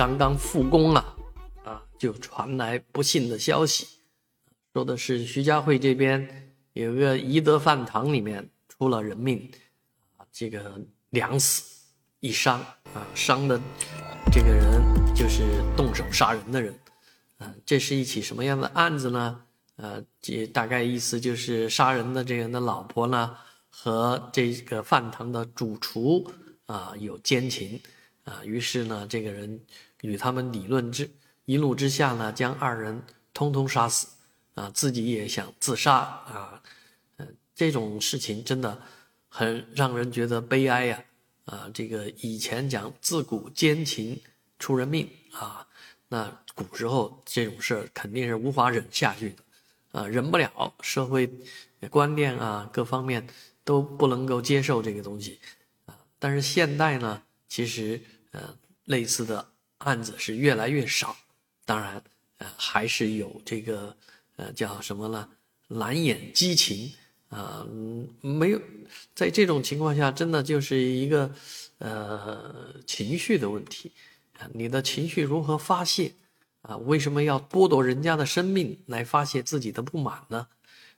刚刚复工了，啊，就传来不幸的消息，说的是徐家汇这边有个怡德饭堂里面出了人命，啊，这个两死一伤啊，伤的这个人就是动手杀人的人，啊，这是一起什么样的案子呢？呃，这大概意思就是杀人的这个人的老婆呢和这个饭堂的主厨啊有奸情。啊，于是呢，这个人与他们理论之一怒之下呢，将二人通通杀死，啊，自己也想自杀啊，嗯，这种事情真的很让人觉得悲哀呀，啊，这个以前讲自古奸情出人命啊，那古时候这种事肯定是无法忍下去的，啊，忍不了，社会观念啊各方面都不能够接受这个东西，啊，但是现代呢？其实，呃，类似的案子是越来越少。当然，呃，还是有这个，呃，叫什么呢？蓝眼激情啊，没有，在这种情况下，真的就是一个，呃，情绪的问题啊。你的情绪如何发泄啊？为什么要剥夺人家的生命来发泄自己的不满呢？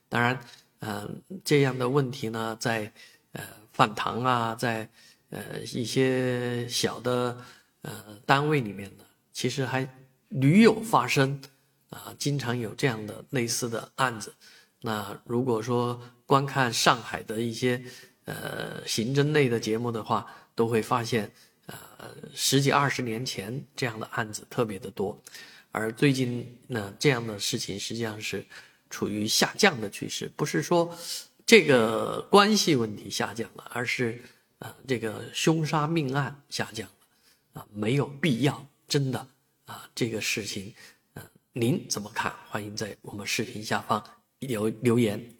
当然，嗯，这样的问题呢，在呃饭堂啊，在。呃，一些小的呃单位里面呢，其实还屡有发生，啊，经常有这样的类似的案子。那如果说观看上海的一些呃刑侦类的节目的话，都会发现，呃，十几二十年前这样的案子特别的多，而最近呢，这样的事情实际上是处于下降的趋势，不是说这个关系问题下降了，而是。啊，这个凶杀命案下降，啊，没有必要，真的啊，这个事情，嗯，您怎么看？欢迎在我们视频下方留留言。